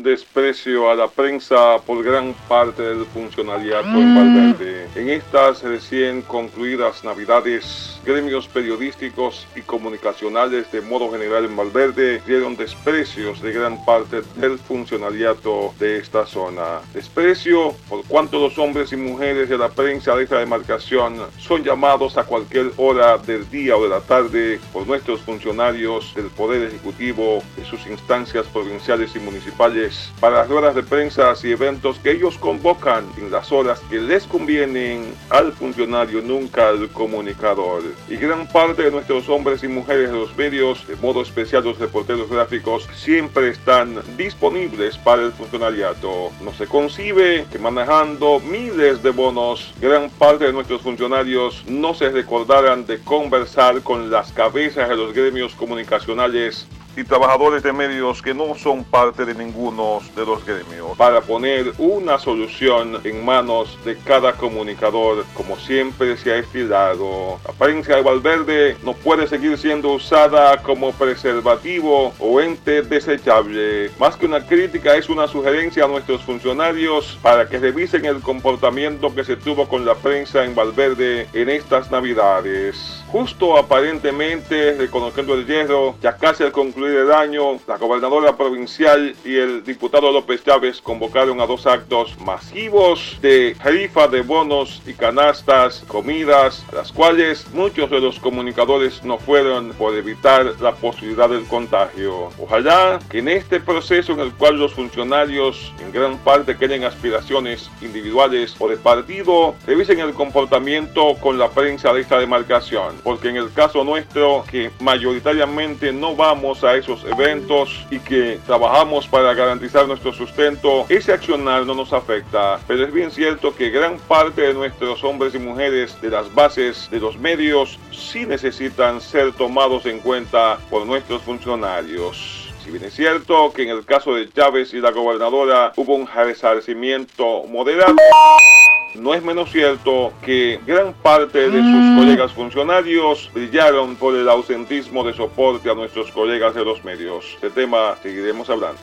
desprecio a la prensa por gran parte del funcionariado en Valverde. En estas recién concluidas navidades, gremios periodísticos y comunicacionales de modo general en Valverde dieron desprecios de gran parte del funcionariado de esta zona. Desprecio por cuanto los hombres y mujeres de la prensa de esta demarcación son llamados a cualquier hora del día o de la tarde por nuestros funcionarios del Poder Ejecutivo de sus instancias provinciales y municipales para las ruedas de prensa y eventos que ellos convocan en las horas que les convienen al funcionario, nunca al comunicador. Y gran parte de nuestros hombres y mujeres de los medios, de modo especial los reporteros gráficos, siempre están disponibles para el funcionariado. No se concibe que manejando miles de bonos, gran parte de nuestros funcionarios no se recordaran de conversar con las cabezas de los gremios comunicacionales y trabajadores de medios que no son parte de ninguno de los gremios para poner una solución en manos de cada comunicador como siempre se ha estilado. La prensa de Valverde no puede seguir siendo usada como preservativo o ente desechable. Más que una crítica es una sugerencia a nuestros funcionarios para que revisen el comportamiento que se tuvo con la prensa en Valverde en estas navidades. Justo aparentemente reconociendo el hierro, ya casi al concluir el año, la gobernadora provincial y el diputado López Chávez convocaron a dos actos masivos de rifa de bonos y canastas, comidas, las cuales muchos de los comunicadores no fueron por evitar la posibilidad del contagio. Ojalá que en este proceso en el cual los funcionarios en gran parte quieren aspiraciones individuales o de partido, revisen el comportamiento con la prensa de esta demarcación, porque en el caso nuestro, que mayoritariamente no vamos a esos eventos y que trabajamos para garantizar nuestro sustento, ese accionar no nos afecta. Pero es bien cierto que gran parte de nuestros hombres y mujeres de las bases de los medios sí necesitan ser tomados en cuenta por nuestros funcionarios. Si bien es cierto que en el caso de Chávez y la gobernadora hubo un resarcimiento moderado, no es menos cierto que gran parte de sus mm. colegas funcionarios brillaron por el ausentismo de soporte a nuestros colegas de los medios. De tema seguiremos hablando.